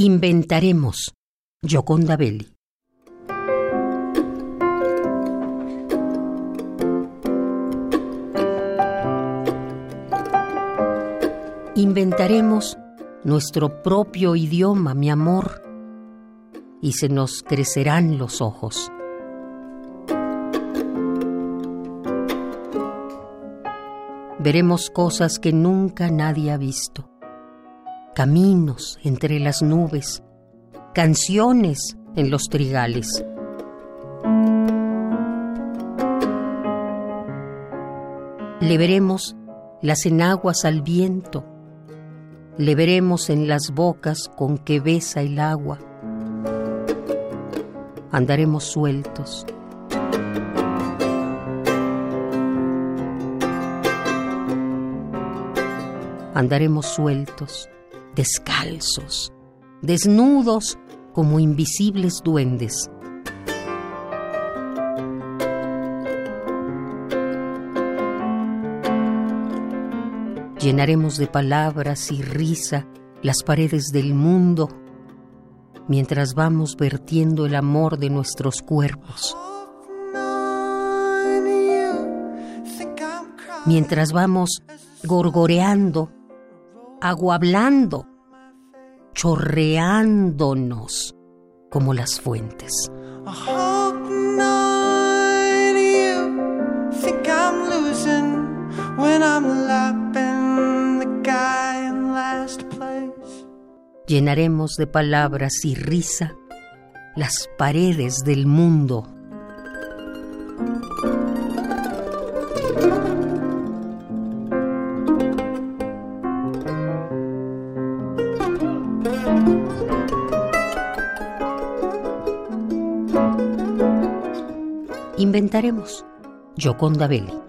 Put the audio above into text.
Inventaremos. Gioconda Belli. Inventaremos nuestro propio idioma, mi amor, y se nos crecerán los ojos. Veremos cosas que nunca nadie ha visto, caminos entre las nubes, canciones en los trigales. Le veremos las enaguas al viento, le veremos en las bocas con que besa el agua. Andaremos sueltos. Andaremos sueltos, descalzos, desnudos como invisibles duendes. Llenaremos de palabras y risa las paredes del mundo mientras vamos vertiendo el amor de nuestros cuerpos. Mientras vamos gorgoreando, aguablando, chorreándonos como las fuentes. Llenaremos de palabras y risa las paredes del mundo. Inventaremos Gioconda Belli.